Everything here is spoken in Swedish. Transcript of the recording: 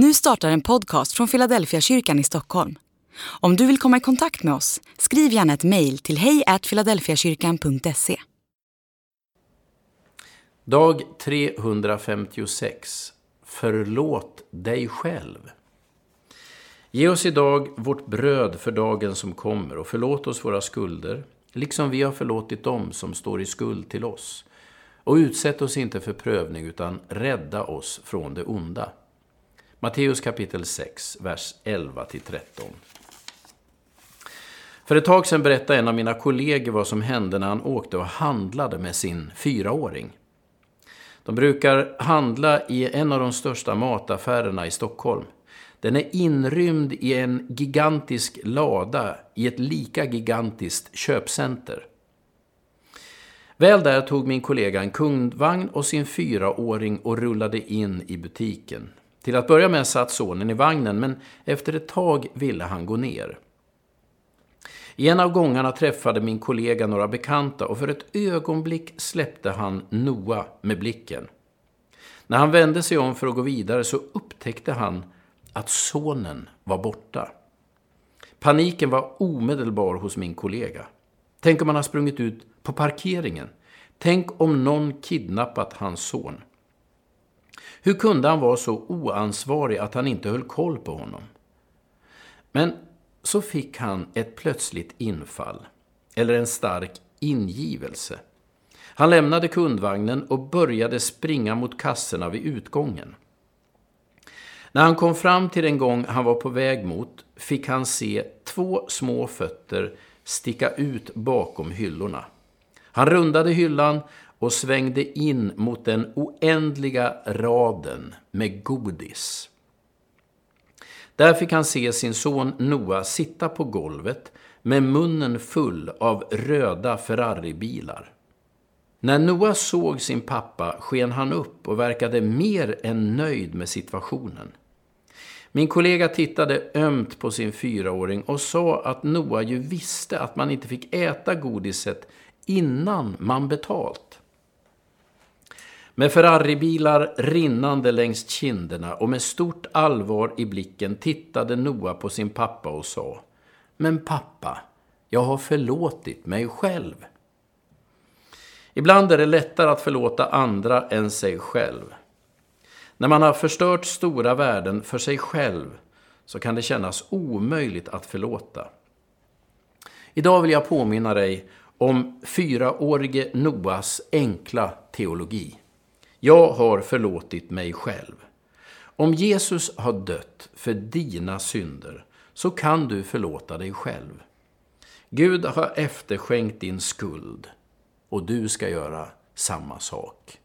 Nu startar en podcast från Philadelphia kyrkan i Stockholm. Om du vill komma i kontakt med oss, skriv gärna ett mejl till hejfiladelfiakyrkan.se. Dag 356. Förlåt dig själv. Ge oss idag vårt bröd för dagen som kommer och förlåt oss våra skulder, liksom vi har förlåtit dem som står i skuld till oss. Och utsätt oss inte för prövning, utan rädda oss från det onda. Matteus kapitel 6, vers 11-13. För ett tag sedan berättade en av mina kollegor vad som hände när han åkte och handlade med sin fyraåring. De brukar handla i en av de största mataffärerna i Stockholm. Den är inrymd i en gigantisk lada i ett lika gigantiskt köpcenter. Väl där tog min kollega en kundvagn och sin fyraåring och rullade in i butiken. Till att börja med satt sonen i vagnen, men efter ett tag ville han gå ner. I en av gångarna träffade min kollega några bekanta och för ett ögonblick släppte han Noah med blicken. När han vände sig om för att gå vidare så upptäckte han att sonen var borta. Paniken var omedelbar hos min kollega. Tänk om han har sprungit ut på parkeringen. Tänk om någon kidnappat hans son. Hur kunde han vara så oansvarig att han inte höll koll på honom? Men så fick han ett plötsligt infall, eller en stark ingivelse. Han lämnade kundvagnen och började springa mot kassorna vid utgången. När han kom fram till den gång han var på väg mot fick han se två små fötter sticka ut bakom hyllorna. Han rundade hyllan och svängde in mot den oändliga raden med godis. Där fick han se sin son Noah sitta på golvet med munnen full av röda Ferraribilar. När Noah såg sin pappa sken han upp och verkade mer än nöjd med situationen. Min kollega tittade ömt på sin fyraåring och sa att Noah ju visste att man inte fick äta godiset innan man betalt. Med Ferraribilar rinnande längs kinderna och med stort allvar i blicken tittade Noah på sin pappa och sa Men pappa, jag har förlåtit mig själv. Ibland är det lättare att förlåta andra än sig själv. När man har förstört stora värden för sig själv så kan det kännas omöjligt att förlåta. Idag vill jag påminna dig om fyraårige Noas enkla teologi. Jag har förlåtit mig själv. Om Jesus har dött för dina synder så kan du förlåta dig själv. Gud har efterskänkt din skuld och du ska göra samma sak.